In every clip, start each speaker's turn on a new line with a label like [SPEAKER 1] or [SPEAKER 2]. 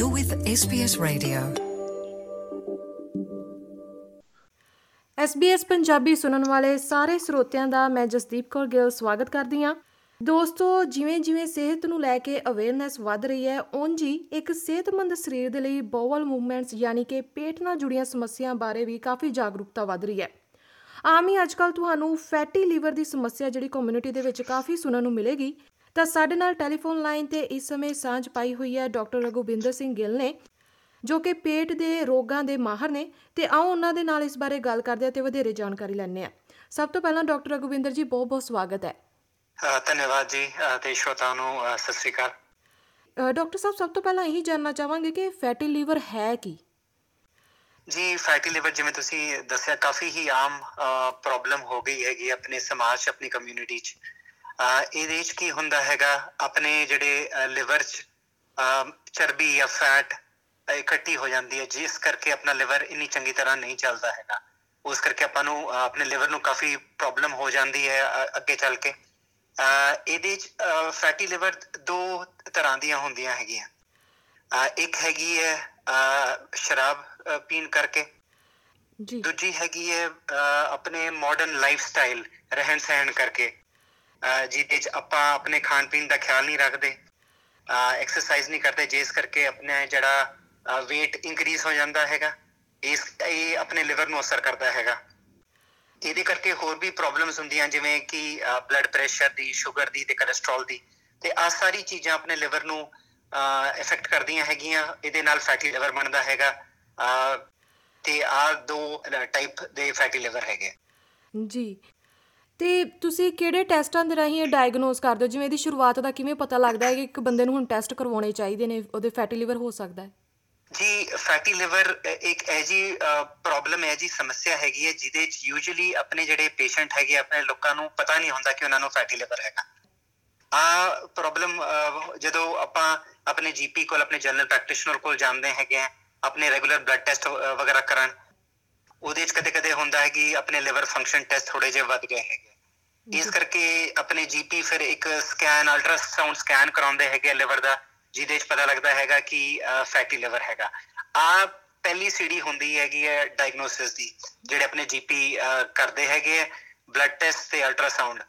[SPEAKER 1] You're with SBS Radio.
[SPEAKER 2] SBS Punjabi ਸੁਣਨ ਵਾਲੇ ਸਾਰੇ ਸਰੋਤਿਆਂ ਦਾ ਮੈਂ ਜਸਦੀਪ ਕੌਰ ਗਿੱਲ ਸਵਾਗਤ ਕਰਦੀ ਹਾਂ। ਦੋਸਤੋ, ਜਿਵੇਂ ਜਿਵੇਂ ਸਿਹਤ ਨੂੰ ਲੈ ਕੇ ਅਵੇਅਰਨੈਸ ਵੱਧ ਰਹੀ ਹੈ, ਉਂਝ ਹੀ ਇੱਕ ਸਿਹਤਮੰਦ ਸਰੀਰ ਦੇ ਲਈ ਬੋਵਲ ਮੂਵਮੈਂਟਸ ਯਾਨੀ ਕਿ ਪੇਟ ਨਾਲ ਜੁੜੀਆਂ ਸਮੱਸਿਆਵਾਂ ਬਾਰੇ ਵੀ ਕਾਫੀ ਜਾਗਰੂਕਤਾ ਵੱਧ ਰਹੀ ਹੈ। ਆਮ ਹੀ ਅੱਜਕੱਲ ਤੁਹਾਨੂੰ ਫੈਟੀ ਲੀਵਰ ਦੀ ਸਮੱਸਿਆ ਜਿਹੜੀ ਕਮਿਊਨਿਟੀ ਦੇ ਵਿੱਚ ਕਾਫੀ ਸੁਣਨ ਨੂੰ ਮਿਲੇਗੀ। ਤਾਂ ਸਾਡੇ ਨਾਲ ਟੈਲੀਫੋਨ ਲਾਈਨ ਤੇ ਇਸ ਸਮੇਂ ਸਾਂਝ ਪਾਈ ਹੋਈ ਹੈ ਡਾਕਟਰ ਰਘੁਵਿੰਦਰ ਸਿੰਘ ਗਿੱਲ ਨੇ ਜੋ ਕਿ ਪੇਟ ਦੇ ਰੋਗਾਂ ਦੇ ਮਾਹਰ ਨੇ ਤੇ ਆਓ ਉਹਨਾਂ ਦੇ ਨਾਲ ਇਸ ਬਾਰੇ ਗੱਲ ਕਰਦੇ ਹਾਂ ਤੇ ਵਧੇਰੇ ਜਾਣਕਾਰੀ ਲੈਣੇ ਆ ਸਭ ਤੋਂ ਪਹਿਲਾਂ ਡਾਕਟਰ ਰਘੁਵਿੰਦਰ ਜੀ ਬਹੁਤ ਬਹੁਤ ਸਵਾਗਤ ਹੈ।
[SPEAKER 3] ਧੰਨਵਾਦ ਜੀ ਤੇ ਸ਼੍ਰੋਤਾਵਾਂ ਨੂੰ ਸਤਿ ਸ੍ਰੀ ਅਕਾਲ।
[SPEAKER 2] ਡਾਕਟਰ ਸਾਹਿਬ ਸਭ ਤੋਂ ਪਹਿਲਾਂ ਇਹੀ ਜਾਨਣਾ ਚਾਹਾਂਗੇ ਕਿ ਫੈਟੀ ਲੀਵਰ ਹੈ ਕੀ?
[SPEAKER 3] ਜੀ ਫੈਟੀ ਲਿਵਰ ਜਿਵੇਂ ਤੁਸੀਂ ਦੱਸਿਆ ਕਾਫੀ ਹੀ ਆਮ ਪ੍ਰੋਬਲਮ ਹੋ ਗਈ ਹੈਗੀ ਆਪਣੇ ਸਮਾਜ 'ਚ ਆਪਣੀ ਕਮਿਊਨਿਟੀ 'ਚ। ਇਹਦੇ 'ਚ ਕੀ ਹੁੰਦਾ ਹੈਗਾ? ਆਪਣੇ ਜਿਹੜੇ ਲਿਵਰ 'ਚ ਚਰਬੀ ਜਾਂ ਫੈਟ ਇਕੱਠੀ ਹੋ ਜਾਂਦੀ ਹੈ। ਜਿਸ ਕਰਕੇ ਆਪਣਾ ਲਿਵਰ ਇੰਨੀ ਚੰਗੀ ਤਰ੍ਹਾਂ ਨਹੀਂ ਚੱਲਦਾ ਹੈਗਾ। ਉਸ ਕਰਕੇ ਆਪਾਂ ਨੂੰ ਆਪਣੇ ਲਿਵਰ ਨੂੰ ਕਾਫੀ ਪ੍ਰੋਬਲਮ ਹੋ ਜਾਂਦੀ ਹੈ ਅੱਗੇ ਚੱਲ ਕੇ। ਇਹਦੇ 'ਚ ਫੈਟੀ ਲਿਵਰ ਦੋ ਤਰ੍ਹਾਂ ਦੀਆਂ ਹੁੰਦੀਆਂ ਹੈਗੀਆਂ। ਇੱਕ ਹੈਗੀ ਹੈ ਸ਼ਰਾਬ ਪੀਣ ਕਰਕੇ।
[SPEAKER 2] ਜੀ।
[SPEAKER 3] ਦੂਜੀ ਹੈਗੀ ਹੈ ਆਪਣੇ ਮਾਡਰਨ ਲਾਈਫ ਸਟਾਈਲ ਰਹਿਣ ਸਹਿਣ ਕਰਕੇ। ਜਿਹਦੇ ਚ ਆਪਾਂ ਆਪਣੇ ਖਾਣ ਪੀਣ ਦਾ ਖਿਆਲ ਨਹੀਂ ਰੱਖਦੇ ਐਕਸਰਸਾਈਜ਼ ਨਹੀਂ ਕਰਦੇ ਜਿਸ ਕਰਕੇ ਆਪਣੇ ਜਿਹੜਾ weight ਇਨਕਰੀਜ਼ ਹੋ ਜਾਂਦਾ ਹੈਗਾ ਇਸ ਇਹ ਆਪਣੇ ਲਿਵਰ ਨੂੰ ਅਸਰ ਕਰਦਾ ਹੈਗਾ। ਇਹਦੇ ਕਰਕੇ ਹੋਰ ਵੀ ਪ੍ਰੋਬਲਮਸ ਹੁੰਦੀਆਂ ਜਿਵੇਂ ਕਿ ਬਲੱਡ ਪ੍ਰੈਸ਼ਰ ਦੀ ਸ਼ੂਗਰ ਦੀ ਤੇ ਕੋਲੇਸਟ੍ਰੋਲ ਦੀ ਤੇ ਆ ਸਾਰੀ ਚੀਜ਼ਾਂ ਆਪਣੇ ਲਿਵਰ ਨੂੰ ਇਫੈਕਟ ਕਰਦੀਆਂ ਹੈਗੀਆਂ ਇਹਦੇ ਨਾਲ ਫੈਟੀ ਲਿਵਰ ਬਣਦਾ ਹੈਗਾ ਅ, ਤੇ ਆ ਦੋ ਟਾਈਪ ਦੇ ਫੈਟੀ ਲਿਵਰ ਹੈਗੇ।
[SPEAKER 2] ਜੀ ਤੇ ਤੁਸੀਂ ਕਿਹੜੇ ਟੈਸਟਾਂ ਦੇ ਰਾਹੀਂ ਇਹ ਡਾਇਗਨੋਸ ਕਰਦੇ ਹੋ? ਜਿਵੇਂ ਇਹਦੀ ਸ਼ੁਰੂਆਤ ਦਾ ਕਿਵੇਂ ਪਤਾ ਲੱਗਦਾ ਹੈ ਕਿ ਇੱਕ ਬੰਦੇ ਨੂੰ ਹੁਣ ਟੈਸਟ ਕਰਵਾਉਣੇ ਚਾਹੀਦੇ ਨੇ, ਉਹਦੇ ਫੈਟੀ ਲੀਵਰ ਹੋ ਸਕਦਾ ਹੈ?
[SPEAKER 3] ਜੀ ਫੈਟੀ ਲਿਵਰ ਇੱਕ ਐਜੀ ਪ੍ਰੋਬਲਮ ਹੈ ਜੀ ਸਮੱਸਿਆ ਹੈਗੀ ਹੈ ਜਿਹਦੇ ਚ ਯੂਜੂਲੀ ਆਪਣੇ ਜਿਹੜੇ ਪੇਸ਼ੈਂਟ ਹੈਗੇ ਆਪਣੇ ਲੋਕਾਂ ਨੂੰ ਪਤਾ ਨਹੀਂ ਹੁੰਦਾ ਕਿ ਉਹਨਾਂ ਨੂੰ ਫੈਟੀ ਲਿਵਰ ਹੈਗਾ। ਆ ਪ੍ਰੋਬਲਮ ਜਦੋਂ ਆਪਾਂ ਆਪਣੇ ਜੀਪੀ ਕੋਲ, ਆਪਣੇ ਜਨਰਲ ਪ੍ਰੈਕਟੀਸ਼ਨਰ ਕੋਲ ਜਾਂਦੇ ਹੈਗੇ ਆ, ਆਪਣੇ ਰੈਗੂਲਰ ਬਲੱਡ ਟੈਸਟ ਵਗੈਰਾ ਕਰਨ ਉਹਦੇ ਚ ਕਦੇ-ਕਦੇ ਹੁੰਦਾ ਹੈ ਕਿ ਆਪਣੇ ਲਿਵਰ ਫੰਕਸ਼ਨ ਟੈਸਟ ਥੋੜੇ ਜਿਹਾ ਵੱਧ ਗਏ ਹੈਗੇ ਇਸ ਕਰਕੇ ਆਪਣੇ ਜੀਪੀ ਫਿਰ ਇੱਕ ਸਕੈਨ ਅਲਟਰਾਸਾਊਂਡ ਸਕੈਨ ਕਰਾਉਂਦੇ ਹੈਗੇ ਲਿਵਰ ਦਾ ਜਿਹਦੇ ਚ ਪਤਾ ਲੱਗਦਾ ਹੈਗਾ ਕਿ ਫੈਟੀ ਲਿਵਰ ਹੈਗਾ। ਆ ਪਹਿਲੀ ਸੀੜੀ ਹੁੰਦੀ ਹੈਗੀ ਹੈ ਡਾਇਗਨੋਸਿਸ ਦੀ ਜਿਹੜੇ ਆਪਣੇ ਜੀਪੀ ਕਰਦੇ ਹੈਗੇ ਬਲੱਡ ਟੈਸਟ ਤੇ ਅਲਟਰਾਸਾਊਂਡ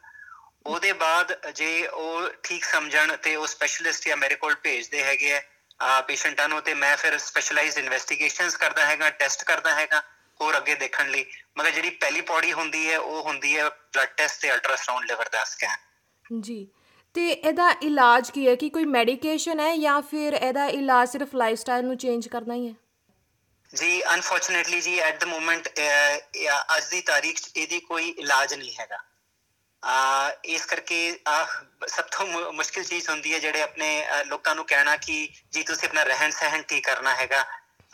[SPEAKER 3] ਉਹਦੇ ਬਾਅਦ ਜੇ ਉਹ ਠੀਕ ਸਮਝਣ ਤੇ ਉਹ ਸਪੈਸ਼ਲਿਸਟ ਜਾਂ ਮੇਰੇ ਕੋਲ ਭੇਜਦੇ ਹੈਗੇ ਆ ਪੇਸ਼ੈਂਟਾਂ ਨੂੰ ਤੇ ਮੈਂ ਫਿਰ ਸਪੈਸ਼ਲਾਈਜ਼ਡ ਇਨਵੈਸਟੀਗੇਸ਼ਨਸ ਕਰਦਾ ਹੈਗਾ ਟੈਸਟ ਕਰਦਾ ਹੈਗਾ। ਹੋਰ ਅੱਗੇ ਦੇਖਣ ਲਈ। ਮਗਰ ਜਿਹੜੀ ਪਹਿਲੀ ਪੌੜੀ ਹੁੰਦੀ ਹੈ ਉਹ ਹੁੰਦੀ ਹੈ ਬਲੱਡ ਟੈਸਟ ਤੇ ਅਲਟਰਾਸਾਊਂਡ ਲਿਵਰ ਦਾ ਸਕੈਨ
[SPEAKER 2] ਜੀ। ਤੇ ਇਹਦਾ ਇਲਾਜ ਕੀ ਹੈ? ਕਿ ਕੋਈ ਮੈਡੀਕੇਸ਼ਨ ਹੈ ਜਾਂ ਫਿਰ ਇਹਦਾ ਇਲਾਜ ਸਿਰਫ ਲਾਈਫਸਟਾਈਲ ਨੂੰ ਚੇਂਜ ਕਰਨਾ ਹੀ ਹੈ?
[SPEAKER 3] ਜੀ ਅਨਫੋਰਚੂਨੇਟਲੀ ਜੀ ਐਟ ਦ ਮੋਮੈਂਟ ਅੱਜ ਦੀ ਤਾਰੀਖ 'ਚ ਇਹਦੀ ਕੋਈ ਇਲਾਜ ਨਹੀਂ ਹੈਗਾ। ਆ ਇਸ ਕਰਕੇ ਆ ਸਭ ਤੋਂ ਮੁਸ਼ਕਿਲ ਚੀਜ਼ ਹੁੰਦੀ ਹੈ ਜਿਹੜੇ ਆਪਣੇ ਲੋਕਾਂ ਨੂੰ ਕਹਿਣਾ ਕਿ ਜੀ ਤੁਸੀਂ ਆਪਣਾ ਰਹਿਣ ਸਹਿਣ ਠੀਕ ਕਰਨਾ ਹੈਗਾ?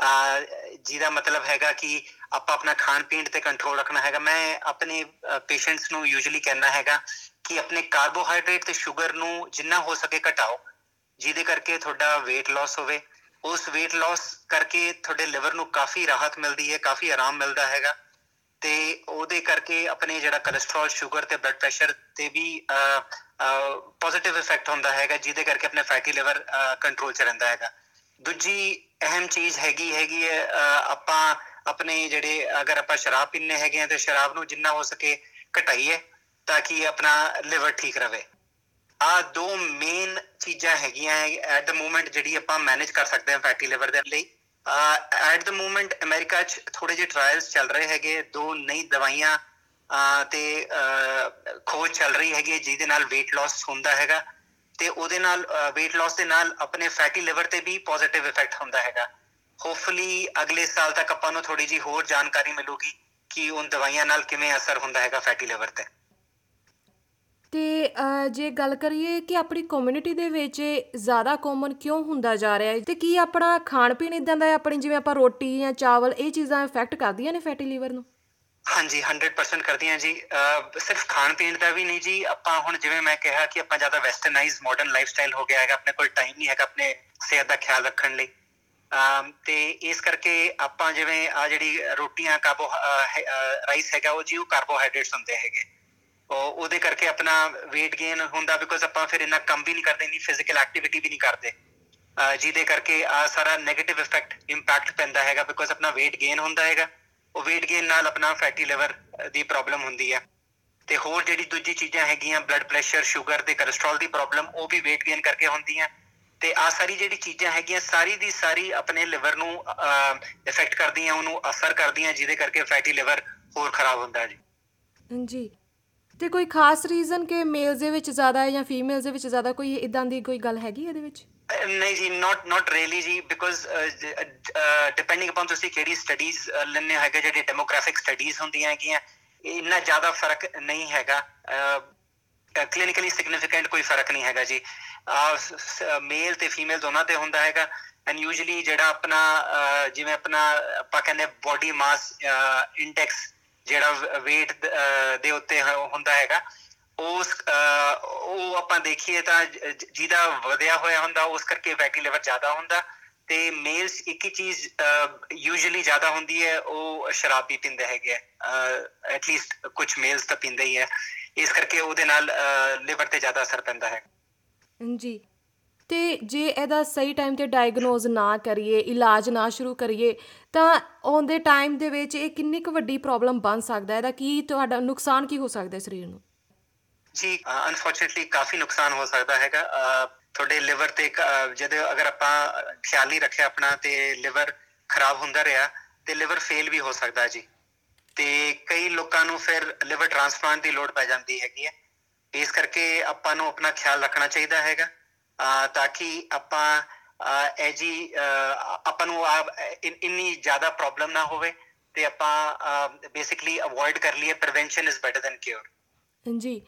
[SPEAKER 3] ਆ ਜਿਹਦਾ ਮਤਲਬ ਹੈਗਾ ਕਿ ਆਪਾਂ ਆਪਣਾ ਖਾਣ ਪੀਣ ਤੇ ਕੰਟਰੋਲ ਰੱਖਣਾ ਹੈਗਾ। ਮੈਂ ਆਪਣੇ ਪੇਸ਼ੈਂਟਸ ਨੂੰ ਯੂਜੂਲੀ ਕਹਿਣਾ ਹੈਗਾ ਕਿ ਆਪਣੇ ਕਾਰਬੋਹਾਈਡਰੇਟ ਤੇ ਸ਼ੂਗਰ ਨੂੰ ਜਿੰਨਾ ਹੋ ਸਕੇ ਘਟਾਓ ਜਿਹਦੇ ਕਰਕੇ ਤੁਹਾਡਾ weight loss ਹੋਵੇ। ਉਸ weight loss ਕਰਕੇ ਤੁਹਾਡੇ ਲਿਵਰ ਨੂੰ ਕਾਫੀ ਰਾਹਤ ਮਿਲਦੀ ਹੈ ਕਾਫੀ ਆਰਾਮ ਮਿਲਦਾ ਹੈਗਾ। ਤੇ ਉਹਦੇ ਕਰਕੇ ਆਪਣੇ ਜਿਹੜਾ ਕੋਲੇਸਟ੍ਰੋਲ ਸ਼ੂਗਰ ਤੇ ਬਲੱਡ ਪ੍ਰੈਸ਼ਰ ਤੇ ਵੀ ਪੋਜ਼ਿਟਿਵ ਇਫੈਕਟ ਹੁੰਦਾ ਹੈਗਾ ਜਿਹਦੇ ਕਰਕੇ ਆਪਣੇ ਫੈਟੀ ਲਿਵਰ ਕੰਟਰੋਲ 'ਚ ਰਹਿੰਦਾ ਹੈਗਾ। ਦੂਜੀ ਅਹਿਮ ਚੀਜ਼ ਹੈਗੀ ਹੈਗੀ ਹੈ ਅਹ, ਆਪਾਂ ਆਪਣੇ ਜਿਹੜੇ ਅਗਰ ਆਪਾਂ ਸ਼ਰਾਬ ਪੀਂਦੇ ਹੈਗੇ ਆ ਤੇ ਸ਼ਰਾਬ ਨੂੰ ਜਿੰਨਾ ਹੋ ਸਕੇ ਘਟਾਈਏ ਤਾਂ ਕਿ ਆਪਣਾ ਲਿਵਰ ਠੀਕ ਰਵੇ। ਆ ਦੋ ਮੇਨ ਚੀਜ਼ਾਂ ਹੈਗੀਆਂ ਐਟ ਦ ਮੂਮੈਂਟ ਜਿਹੜੀ ਆਪਾਂ ਮੈਨੇਜ ਕਰ ਸਕਦੇ ਹਾਂ ਫੈਟੀ ਲਿਵਰ ਦੇ ਲਈ। ਐਟ ਦ ਮੂਮੈਂਟ ਅਮਰੀਕਾ ਚ ਥੋੜੇ ਜਿਹੇ ਟ੍ਰਾਇਲਸ ਚੱਲ ਰਹੇ ਹੈਗੇ ਦੋ ਨਈ ਦਵਾਈਆਂ ਅਹ, ਤੇ ਅਹ, ਖੋਜ ਚੱਲ ਰਹੀ ਹੈਗੀ ਹੈ ਜਿਹਦੇ ਨਾਲ weight loss ਹੁੰਦਾ ਹੈਗਾ। ਤੇ ਉਹਦੇ ਨਾਲ weight loss ਦੇ ਨਾਲ ਆਪਣੇ ਫੈਟੀ ਲਿਵਰ ਤੇ ਵੀ ਪੋਜ਼ਿਟਿਵ ਇਫੈਕਟ ਹੁੰਦਾ ਹੈਗਾ। ਹੋਪਫੁਲੀ ਅਗਲੇ ਸਾਲ ਤੱਕ ਆਪਾਂ ਨੂੰ ਥੋੜੀ ਜੀ ਹੋਰ ਜਾਣਕਾਰੀ ਮਿਲੂਗੀ ਕਿ ਉਹਨਾਂ ਦਵਾਈਆਂ ਨਾਲ ਕਿਵੇਂ ਅਸਰ ਹੁੰਦਾ ਹੈਗਾ ਫੈਟੀ ਲਿਵਰ ਤੇ।
[SPEAKER 2] ਤੇ ਜੇ ਗੱਲ ਕਰੀਏ ਕਿ ਆਪਣੀ ਕਮਿਊਨਿਟੀ ਦੇ ਵਿੱਚ ਜ਼ਿਆਦਾ ਕਾਮਨ ਕਿਉਂ ਹੁੰਦਾ ਜਾ ਰਿਹਾ ਹੈ ਤੇ ਕੀ ਆਪਣਾ ਖਾਣ ਪੀਣ ਇਦਾਂ ਦਾ ਹੈ? ਆਪਣੀ ਜਿਵੇਂ ਆਪਾਂ ਰੋਟੀ ਜਾਂ ਚਾਵਲ ਇਹ ਚੀਜ਼ਾਂ ਇਫੈਕਟ ਕਰਦੀਆਂ ਨੇ ਫੈਟੀ ਲੀਵਰ ਨੂੰ?
[SPEAKER 3] ਹਾਂਜੀ 100% ਕਰਦੀਆਂ ਜੀ। ਸਿਰਫ ਖਾਣ ਪੀਣ ਦਾ ਵੀ ਨਹੀਂ ਜੀ। ਆਪਾਂ ਹੁਣ ਜਿਵੇਂ ਮੈਂ ਕਿਹਾ ਕਿ ਆਪਾਂ ਜ਼ਿਆਦਾ ਵੈਸਟਰਨਾਈਜ਼ ਮਾਡਰਨ ਲਾਈਫਸਟਾਈਲ ਹੋ ਗਿਆ ਹੈਗਾ ਆਪਣੇ ਕੋਲ ਟਾਈਮ ਨਹੀਂ ਹੈਗਾ ਆਪਣੇ ਸਿਹਤ ਦਾ ਖਿਆਲ ਰੱਖਣ ਲਈ। ਤੇ ਇਸ ਕਰਕੇ ਆਪਾਂ ਜਿਵੇਂ ਆ ਜਿਹੜੀ ਰੋਟੀਆਂ ਕਾਰਬੋ ਰਾਈਸ ਹੈਗਾ, ਉਹ ਜੀ ਉਹ ਕਾਰਬੋਹਾਈਡਰੇਟਸ ਹੁੰਦੇ ਹੈਗੇ। ਉਹ, ਉਹਦੇ ਕਰਕੇ ਆਪਣਾ weight gain ਹੁੰਦਾ ਬਿਕੋਜ਼ ਆਪਾਂ ਫਿਰ ਇੰਨਾ ਕੰਮ ਵੀ ਨਹੀਂ ਕਰਦੇ ਨਹੀਂ ਫਿਜ਼ੀਕਲ ਐਕਟੀਵਿਟੀ ਵੀ ਨਹੀਂ ਕਰਦੇ। ਜਿਹਦੇ ਕਰਕੇ ਆ ਸਾਰਾ 네ਗੇਟਿਵ ਇਫੈਕਟ ਇੰਪੈਕਟ ਪੈਂਦਾ ਹੈਗਾ ਬਿਕੋਜ਼ ਆਪਣਾ weight gain ਹੁੰਦਾ ਹੈਗਾ। ਉਹ weight gain ਨਾਲ ਆਪਣਾ ਫੈਟੀ ਲਿਵਰ ਦੀ ਪ੍ਰੋਬਲਮ ਹੁੰਦੀ ਹੈ ਤੇ ਹੋਰ ਜਿਹੜੀ ਦੂਜੀ ਚੀਜ਼ਾਂ ਹੈਗੀਆਂ ਬਲੱਡ ਪ੍ਰੈਸ਼ਰ ਸ਼ੂਗਰ ਤੇ ਕੋਲੇਸਟ੍ਰੋਲ ਦੀ ਪ੍ਰੋਬਲਮ ਉਹ ਵੀ weight gain ਕਰਕੇ ਹੁੰਦੀਆਂ। ਤੇ ਆ ਸਾਰੀ ਜਿਹੜੀ ਚੀਜ਼ਾਂ ਹੈਗੀਆਂ ਸਾਰੀ ਦੀ ਸਾਰੀ ਆਪਣੇ ਲਿਵਰ ਨੂੰ ਇਫੈਕਟ ਕਰਦੀਆਂ ਉਹਨੂੰ ਅਸਰ ਕਰਦੀਆਂ ਜਿਹਦੇ ਕਰਕੇ ਫੈਟੀ ਲਿਵਰ ਹੋਰ ਖਰਾਬ ਹੁੰਦਾ ਜੀ।
[SPEAKER 2] ਜੀ। ਤੇ ਕੋਈ ਖਾਸ ਰੀਜ਼ਨ ਕਿ ਮੇਲਸ ਦੇ ਵਿੱਚ ਜ਼ਿਆਦਾ ਹੈ ਜਾਂ ਫੀਮੇਲਸ ਦੇ ਵਿੱਚ ਜ਼ਿਆਦਾ ਕੋਈ ਇਦਾਂ ਦੀ ਕੋਈ ਗੱਲ ਹੈਗੀ ਇਹਦੇ ਵਿੱਚ?
[SPEAKER 3] ਨਹੀਂ ਜੀ ਨਾਟ ਨਾਟ ਰੀਲੀ ਜੀ ਬਿਕੋਜ਼ ਡਿਪੈਂਡਿੰਗ ਅਪਨ ਤੁਸੀਂ ਕਿਹੜੀ ਸਟੱਡੀਜ਼ ਲੈਣੇ ਹੈਗੇ ਜਿਹੜੇ ਡੈਮੋਗ੍ਰਾਫਿਕ ਸਟੱਡੀਜ਼ ਹੁੰਦੀਆਂ ਹੈਗੀਆਂ ਇੰਨਾ ਜ਼ਿਆਦਾ ਫ਼ਰਕ ਨਹੀਂ ਹੈਗਾ। ਕਲੀਨਿਕਲੀ ਸਿਗਨੀਫੀਕੈਂਟ ਕੋਈ ਫ਼ਰਕ ਨਹੀਂ ਹੈਗਾ ਜੀ। ਮੇਲ ਤੇ ਫੀਮੇਲ ਦੋਨਾਂ ਤੇ ਹੁੰਦਾ ਹੈਗਾ। ਐਂਡ ਯੂਜੂਲੀ ਜਿਹੜਾ ਆਪਣਾ ਜਿਵੇਂ ਆਪਣਾ ਆਪਾਂ ਕਹਿੰਦੇ ਬਾਡੀ ਮਾਸ ਇੰਡੈਕਸ ਜਿਹੜਾ weight ਦੇ ਉੱਤੇ ਹੁੰਦਾ ਹੈਗਾ, ਉਸ ਉਹ ਆਪਾਂ ਦੇਖੀਏ ਤਾਂ ਜਿਹਦਾ ਵਧਿਆ ਹੋਇਆ ਹੁੰਦਾ, ਉਸ ਕਰਕੇ ਫੈਟੀ ਲਿਵਰ ਜ਼ਿਆਦਾ ਹੁੰਦਾ। ਤੇ ਮੇਲਸ ਇੱਕ ਹੀ ਚੀਜ਼ ਯੂਜੂਲੀ ਜ਼ਿਆਦਾ ਹੁੰਦੀ ਹੈ ਉਹ ਸ਼ਰਾਬ ਵੀ ਪੀਂਦੇ ਹੈਗੇ ਐਟ ਲੀਸਟ ਕੁਝ ਮੇਲਸ ਤਾਂ ਪੀਂਦੇ ਹੀ ਹੈ। ਇਸ ਕਰਕੇ ਉਹਦੇ ਨਾਲ ਲਿਵਰ ਤੇ ਜ਼ਿਆਦਾ ਅਸਰ ਪੈਂਦਾ ਹੈ।
[SPEAKER 2] ਜੀ। ਤੇ ਜੇ ਇਹਦਾ ਸਹੀ ਟਾਈਮ ਤੇ ਡਾਇਗਨੋਜ਼ ਨਾ ਕਰੀਏ ਇਲਾਜ ਨਾ ਸ਼ੁਰੂ ਕਰੀਏ ਤਾਂ ਔਨ ਦੇ ਟਾਈਮ ਦੇ ਵਿੱਚ ਇਹ ਕਿੰਨੀ ਕੁ ਵੱਡੀ ਪ੍ਰੋਬਲਮ ਬਣ ਸਕਦਾ ਹੈ? ਇਹਦਾ ਕੀ ਤੁਹਾਡਾ ਨੁਕਸਾਨ ਕੀ ਹੋ ਸਕਦਾ ਹੈ ਸਰੀਰ ਨੂੰ?
[SPEAKER 3] ਜੀ ਅਨਫੋਰਚੂਨਟਲੀ ਕਾਫੀ ਨੁਕਸਾਨ ਹੋ ਸਕਦਾ ਹੈਗਾ। ਤੁਹਾਡੇ ਲਿਵਰ ਤੇ ਜਦ ਅਗਰ ਆਪਾਂ ਖਿਆਲ ਨਹੀਂ ਰੱਖਿਆ ਆਪਣਾ ਤੇ ਲਿਵਰ ਖਰਾਬ ਹੁੰਦਾ ਰਿਹਾ, ਤੇ ਲਿਵਰ ਫੇਲ ਵੀ ਹੋ ਸਕਦਾ ਜੀ। ਤੇ ਕਈ ਲੋਕਾਂ ਨੂੰ ਫਿਰ ਲਿਵਰ ਟ੍ਰਾਂਸਪਲਾਂਟ ਦੀ ਲੋੜ ਪੈ ਜਾਂਦੀ ਹੈਗੀ ਹੈ। ਇਸ ਕਰਕੇ ਆਪਾਂ ਨੂੰ ਆਪਣਾ ਖਿਆਲ ਰੱਖਣਾ ਚਾਹੀਦਾ ਹੈਗਾ। ਤਾਂ ਕਿ ਆਪਾਂ ਇਹ ਜੀ ਆਪਾਂ ਨੂੰ ਇੰਨੀ ਜ਼ਿਆਦਾ ਪ੍ਰੋਬਲਮ ਨਾ ਹੋਵੇ ਤੇ ਆਪਾਂ ਬੇਸਿਕਲੀ ਅਵੋਇਡ ਕਰ ਲਈਏ prevention is better than cure
[SPEAKER 2] ਜੀ।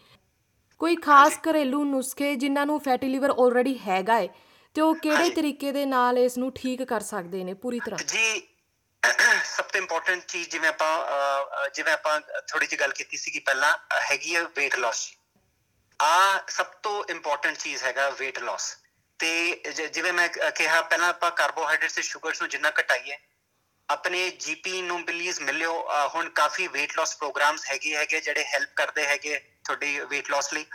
[SPEAKER 2] ਕੋਈ ਖਾਸ ਘਰੇਲੂ ਨੁਸਖੇ ਜਿਨ੍ਹਾਂ ਨੂੰ ਫੈਟੀ ਲਿਵਰ ਆਲਰੇਡੀ ਹੈਗਾ ਹੈ ਤੇ ਉਹ ਕਿਹੜੇ ਤਰੀਕੇ ਦੇ ਨਾਲ ਇਸ ਨੂੰ ਠੀਕ ਕਰ ਸਕਦੇ ਨੇ ਪੂਰੀ ਤਰ੍ਹਾਂ?
[SPEAKER 3] ਜੀ ਸਭ ਤੋਂ ਇੰਪੋਰਟੈਂਟ ਚੀਜ਼ ਜਿਵੇਂ ਆਪਾਂ ਜਿਵੇਂ ਆਪਾਂ ਥੋੜੀ ਜਿਹੀ ਗੱਲ ਕੀਤੀ ਸੀ ਕਿ ਪਹਿਲਾਂ ਹੈਗੀ ਹੈ weight loss ਆ ਸਭ ਤੋਂ ਇੰਪੋਰਟੈਂਟ ਚੀਜ਼ ਹੈਗਾ weight loss ਤੇ ਜਿਵੇਂ ਮੈਂ ਕਿਹਾ ਪਹਿਲਾਂ ਆਪਾਂ ਕਾਰਬੋਹਾਈਡਰੇਟਸ ਤੇ ਸ਼ੂਗਰਸ ਨੂੰ ਜਿੰਨਾ ਘਟਾਈਏ ਆਪਣੇ ਜੀਪੀ ਨੂੰ ਪਲੀਜ਼ ਮਿਲਿਓ ਹੁਣ ਕਾਫੀ weight loss ਪ੍ਰੋਗਰਾਮਸ ਹੈਗੇ ਹੈਗੇ ਜਿਹੜੇ ਹੈਲਪ ਕਰਦੇ ਹੈਗੇ। ਤੁਹਾਡੀ weight loss ਲਈ।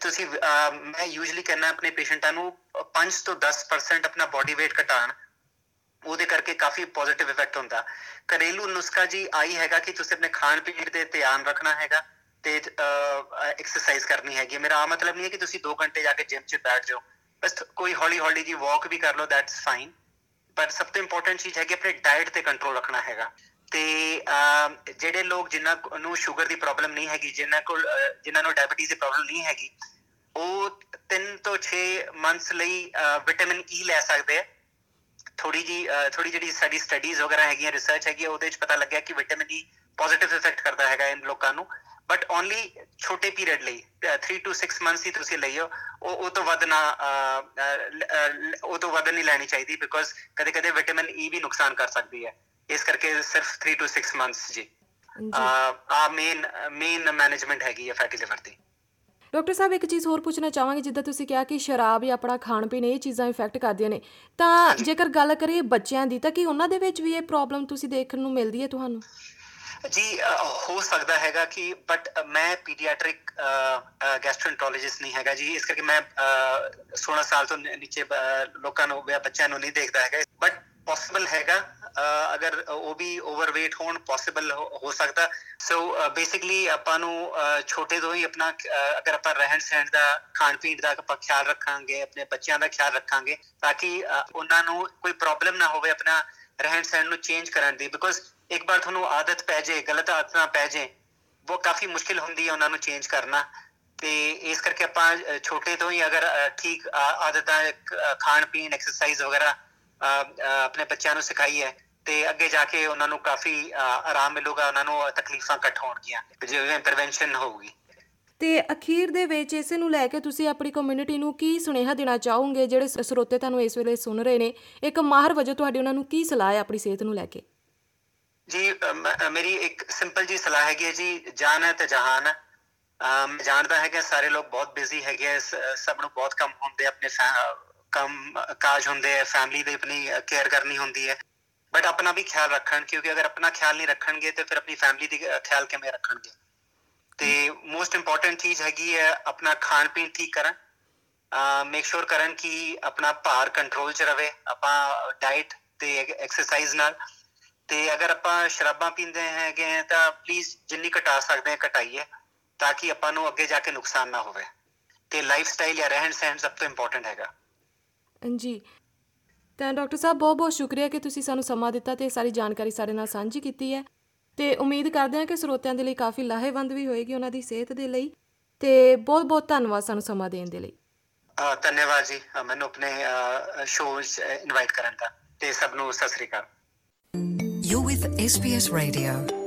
[SPEAKER 3] ਤੁਸੀਂ ਮੈਂ ਯੂਜੂਲੀ ਕਹਿੰਦਾ ਆਪਣੇ ਪੇਸ਼ੈਂਟਾਂ ਨੂੰ 5 ਤੋਂ 10% ਆਪਣਾ ਬਾਡੀ weight ਘਟਾਣ ਉਹਦੇ ਕਰਕੇ ਕਾਫੀ ਪੋਜ਼ਿਟਿਵ ਇਫੈਕਟ ਹੁੰਦਾ। ਘਰੇਲੂ ਨੁਸਖਾ ਜੀ ਆਈ ਹੈਗਾ ਕਿ ਤੁਸੀਂ ਆਪਣੇ ਖਾਣ ਪੀਣ ਤੇ ਧਿਆਨ ਰੱਖਣਾ ਹੈਗਾ ਤੇ ਐਕਸਰਸਾਈਜ਼ ਕਰਨੀ ਹੈਗੀ ਮੇਰਾ ਆ ਮਤਲਬ ਨਹੀਂ ਹੈ ਕਿ ਤੁਸੀਂ 2 ਘੰਟੇ ਜਾ ਕੇ ਜਿਮ 'ਚ ਬੈਠ ਜਾਓ। ਬਸ ਕੋਈ ਹੌਲੀ ਹੌਲੀ ਜੀ ਵਾਕ ਵੀ ਕਰ ਲਓ ਦੈਟਸ ਫਾਈਨ ਪਰ ਸਭ ਤੋਂ ਇੰਪੋਰਟੈਂਟ ਚੀਜ਼ ਹੈ ਕਿ ਆਪਣੇ ਡਾਈਟ ਤੇ ਕੰਟਰੋਲ ਰੱਖਣਾ ਹੈਗਾ। ਤੇ ਜਿਹੜੇ ਲੋਕ ਜਿਨ੍ਹਾਂ ਨੂੰ ਸ਼ੂਗਰ ਦੀ ਪ੍ਰੋਬਲਮ ਨਹੀਂ ਹੈਗੀ, ਜਿਨ੍ਹਾਂ ਕੋਲ ਜਿਨ੍ਹਾਂ ਨੂੰ ਡਾਇਬੀਟੀਜ਼ ਦੀ ਪ੍ਰੋਬਲਮ ਨਹੀਂ ਹੈਗੀ, ਉਹ 3 ਤੋਂ 6 ਮੰਥਸ ਲਈ ਵਿਟਾਮਿਨ ਈ e ਲੈ ਸਕਦੇ ਆ। ਥੋੜੀ ਜੀ ਥੋੜੀ ਜਿਹੜੀ ਸਾਡੀ ਸਟੱਡੀਜ਼ ਵਗੈਰਾ ਹੈਗੀਆਂ ਰਿਸਰਚ ਹੈਗੀ ਉਹਦੇ ਵਿੱਚ ਪਤਾ ਲੱਗਿਆ ਕਿ ਵਿਟਾਮਿਨ ਈ ਪੋਜ਼ਿਟਿਵ ਇਫੈਕਟ ਕਰਦਾ ਹੈਗਾ ਇਨ ਲੋਕਾਂ ਨੂੰ। ਬਟ ਓਨਲੀ ਛੋਟੇ ਪੀਰੀਅਡ ਲਈ 3 ਟੂ 6 ਮੰਥਸ ਹੀ ਤੁਸੀਂ ਲਈਓ, ਉਹ ਉਹ ਤੋਂ ਵੱਧ ਨਾ ਉਹ ਤੋਂ ਵੱਧ ਨਹੀਂ ਲੈਣੀ ਚਾਹੀਦੀ ਬਿਕੋਜ਼ ਕਦੇ ਕਦੇ ਵਿਟਾਮਿਨ ਈ ਵੀ ਨੁਕਸਾਨ ਕਰ ਸਕਦੀ ਹੈ। ਇਸ ਕਰਕੇ ਸਿਰਫ 3 ਟੂ 6 ਮੰਥਸ ਜੀ। ਆ ਮੇਨ ਮੇਨ ਮੈਨੇਜਮੈਂਟ ਹੈਗੀ ਹੈ ਫੈਟੀ ਲਿਵਰ ਦੀ।
[SPEAKER 2] ਡਾਕਟਰ ਸਾਹਿਬ ਇੱਕ ਚੀਜ਼ ਹੋਰ ਪੁੱਛਣਾ ਚਾਹਾਂਗੇ ਜਿੱਦਾਂ ਤੁਸੀਂ ਕਿਹਾ ਕਿ ਸ਼ਰਾਬ ਜਾਂ ਆਪਣਾ ਖਾਣ ਪੀਣ ਇਹ ਚੀਜ਼ਾਂ ਇਫੈਕਟ ਕਰਦੀਆਂ ਨੇ। ਤਾਂ ਜੇਕਰ ਗੱਲ ਕਰੀਏ ਬੱਚਿਆਂ ਦੀ ਤਾਂ ਕੀ ਉਹਨਾਂ ਦੇ ਵਿੱਚ ਵੀ ਇਹ ਪ੍ਰੋਬਲਮ ਤੁਸੀਂ ਦੇਖਣ ਨੂੰ ਮਿਲਦੀ ਹੈ ਤੁਹਾਨੂੰ?
[SPEAKER 3] ਜੀ ਹੋ ਸਕਦਾ ਹੈਗਾ ਕਿ ਬਟ ਮੈਂ ਪੀਡੀਆਟ੍ਰਿਕ ਗੈਸਟ੍ਰੋਐਂਟਰੋਲੋਜਿਸਟ ਨਹੀਂ ਹੈਗਾ ਜੀ। ਇਸ ਕਰਕੇ ਮੈਂ 16 ਸਾਲ ਤੋਂ ਨੀਚੇ ਲੋਕਾਂ ਨੂੰ ਜਾਂ ਬੱਚਿਆਂ ਨੂੰ ਨਹੀਂ ਦੇਖਦਾ ਹੈਗਾ। ਬਟ ਪੋਸੀਬਲ ਹੈਗਾ। ਅਗਰ ਉਹ ਵੀ ਓਵਰਵੇਟ ਹੋਣ ਪੋਸੀਬਲ ਹੋ ਸਕਦਾ। ਸੋ ਬੇਸਿਕਲੀ ਆਪਾਂ ਨੂੰ ਛੋਟੇ ਤੋਂ ਹੀ ਆਪਣਾ ਅਗਰ ਆਪਾਂ ਰਹਿਣ ਸਹਿਣ ਦਾ, ਖਾਣ ਪੀਣ ਦਾ ਆਪਾਂ ਖਿਆਲ ਰੱਖਾਂਗੇ, ਆਪਣੇ ਬੱਚਿਆਂ ਦਾ ਖਿਆਲ ਰੱਖਾਂਗੇ, ਤਾਂ ਕਿ ਉਹਨਾਂ ਨੂੰ ਕੋਈ ਪ੍ਰੋਬਲਮ ਨਾ ਹੋਵੇ ਆਪਣਾ ਰਹਿਣ ਸਹਿਣ ਨੂੰ ਚੇਂਜ ਕਰਨ ਦੀ। ਬਿਕੋਜ਼ ਇੱਕ ਵਾਰ ਤੁਹਾਨੂੰ ਆਦਤ ਪੈ ਜੇ, ਗਲਤ ਆਦਤਾਂ ਪੈ ਜੇ, ਉਹ ਕਾਫੀ ਮੁਸ਼ਕਿਲ ਹੁੰਦੀ ਹੈ ਉਹਨਾਂ ਨੂੰ ਚੇਂਜ ਕਰਨਾ। ਤੇ ਇਸ ਕਰਕੇ ਆਪਾਂ ਛੋਟੇ ਤੋਂ ਹੀ ਅਗਰ ਠੀਕ ਆਦਤਾਂ ਖਾਣ ਪੀਣ ਐਕਸਰਸਾਈਜ਼ ਵਗੈਰਾ ਆਪਣੇ ਬੱਚਿਆਂ ਨੂੰ ਸਿਖਾਈ ਹੈ ਤੇ ਅੱਗੇ ਜਾ ਕੇ ਉਹਨਾਂ ਨੂੰ ਕਾਫੀ ਆਰਾਮ ਮਿਲੂਗਾ ਉਹਨਾਂ ਨੂੰ ਤਕਲੀਫਾਂ ਘਟ ਹੋਣਗੀਆਂ ਜਿਵੇਂ ਪ੍ਰੀਵੈਂਸ਼ਨ ਹੋਊਗੀ।
[SPEAKER 2] ਤੇ ਅਖੀਰ ਦੇ ਵਿੱਚ ਇਸੇ ਨੂੰ ਲੈ ਕੇ ਤੁਸੀਂ ਆਪਣੀ ਕਮਿਊਨਿਟੀ ਨੂੰ ਕੀ ਸੁਨੇਹਾ ਦੇਣਾ ਚਾਹੋਗੇ? ਜਿਹੜੇ ਸਰੋਤੇ ਤੁਹਾਨੂੰ ਇਸ ਵੇਲੇ ਸੁਣ ਰਹੇ ਨੇ ਇੱਕ ਮਾਹਰ ਵਜੋਂ ਤੁਹਾਡੀ ਉਹਨਾਂ ਨੂੰ ਕੀ ਸਲਾਹ ਹੈ ਆਪਣੀ ਸਿਹਤ ਨੂੰ ਲੈ ਕੇ?
[SPEAKER 3] ਜੀ ਮੇਰੀ ਇੱਕ ਸਿੰਪਲ ਜੀ ਸਲਾਹ ਹੈਗੀ ਹੈ ਜੀ ਜਾਨ ਹੈ ਤੇ ਜਹਾਨ। ਜਾਣਦਾ ਹੈ ਕਿ ਸਾਰੇ ਲੋਕ ਬਹੁਤ ਬਿਜ਼ੀ ਹੈਗੇ ਸਭ ਨੂੰ ਬਹੁਤ ਕੰਮ ਹੁੰਦੇ ਆਪਣੇ ਕੰਮ, ਕਾਜ ਹੁੰਦੇ ਆ ਫੈਮਿਲੀ ਦੀ ਆਪਣੀ ਕੇਅਰ ਕਰਨੀ ਹੁੰਦੀ ਹੈ। ਬਟ ਆਪਣਾ ਵੀ ਖਿਆਲ ਰੱਖਣ, ਕਿਉਂਕਿ ਅਗਰ ਆਪਣਾ ਖਿਆਲ ਨਹੀਂ ਰੱਖਣਗੇ, ਤੇ ਫਿਰ ਆਪਣੀ ਫੈਮਿਲੀ ਦੀ ਖਿਆਲ ਕਿਵੇਂ ਰੱਖਣਗੇ? ਤੇ ਮੋਸਟ ਇੰਪੋਰਟੈਂਟ ਚੀਜ਼ ਹੈਗੀ ਹੈ ਆਪਣਾ ਖਾਣ ਪੀਣ ਠੀਕ ਕਰਨ। ਮੇਕ ਸ਼ੋਰ ਕਰਨ ਕਿ ਆਪਣਾ ਭਾਰ ਕੰਟਰੋਲ 'ਚ ਰਵੇ, ਆਪਾਂ ਡਾਈਟ ਤੇ ਐਕਸਰਸਾਈਜ਼ ਨਾਲ। ਤੇ ਅਗਰ ਆਪਾਂ ਸ਼ਰਾਬਾਂ ਪੀਂਦੇ ਹੈਗੇ ਤਾਂ ਪਲੀਜ਼ ਜਿੰਨੀ ਘਟਾ ਸਕਦੇ ਹਾਂ, ਘਟਾਈਏ, ਤਾਂ ਕਿ ਆਪਾਂ ਨੂੰ ਅੱਗੇ ਜਾ ਕੇ ਨੁਕਸਾਨ ਨਾ ਹੋਵੇ। ਤੇ ਲਾਈਫ ਸਟਾਈਲ ਜਾਂ ਰਹਿਣ ਸਹਿਣ ਸਭ ਤੋਂ ਇੰਪੋਰਟੈਂਟ ਹੈਗਾ।
[SPEAKER 2] ਜੀ ਤਾਂ ਡਾਕਟਰ ਸਾਹਿਬ ਬਹੁਤ ਬਹੁਤ ਸ਼ੁਕਰੀਆ ਕਿ ਤੁਸੀਂ ਸਾਨੂੰ ਸਮਾਂ ਦਿੱਤਾ ਤੇ ਸਾਰੀ ਜਾਣਕਾਰੀ ਸਾਡੇ ਨਾਲ ਸਾਂਝੀ ਕੀਤੀ ਹੈ। ਤੇ ਉਮੀਦ ਕਰਦੇ ਹਾਂ ਕਿ ਸਰੋਤਿਆਂ ਦੇ ਲਈ ਕਾਫੀ ਲਾਹੇਵੰਦ ਵੀ ਹੋਏਗੀ ਉਹਨਾਂ ਦੀ ਸਿਹਤ ਦੇ ਲਈ। ਤੇ ਬਹੁਤ ਬਹੁਤ ਧੰਨਵਾਦ ਸਾਨੂੰ ਸਮਾਂ ਦੇਣ ਦੇ ਲਈ।
[SPEAKER 3] ਧੰਨਵਾਦ ਜੀ ਮੈਨੂੰ ਆਪਣੇ ਸ਼ੋਅ ਇਨਵਾਈਟ ਕਰਨ ਦਾ। ਤੇ ਸਭ ਨੂੰ ਸਤਿ ਸ੍ਰੀ ਅਕਾਲ।
[SPEAKER 1] You're with SBS Radio.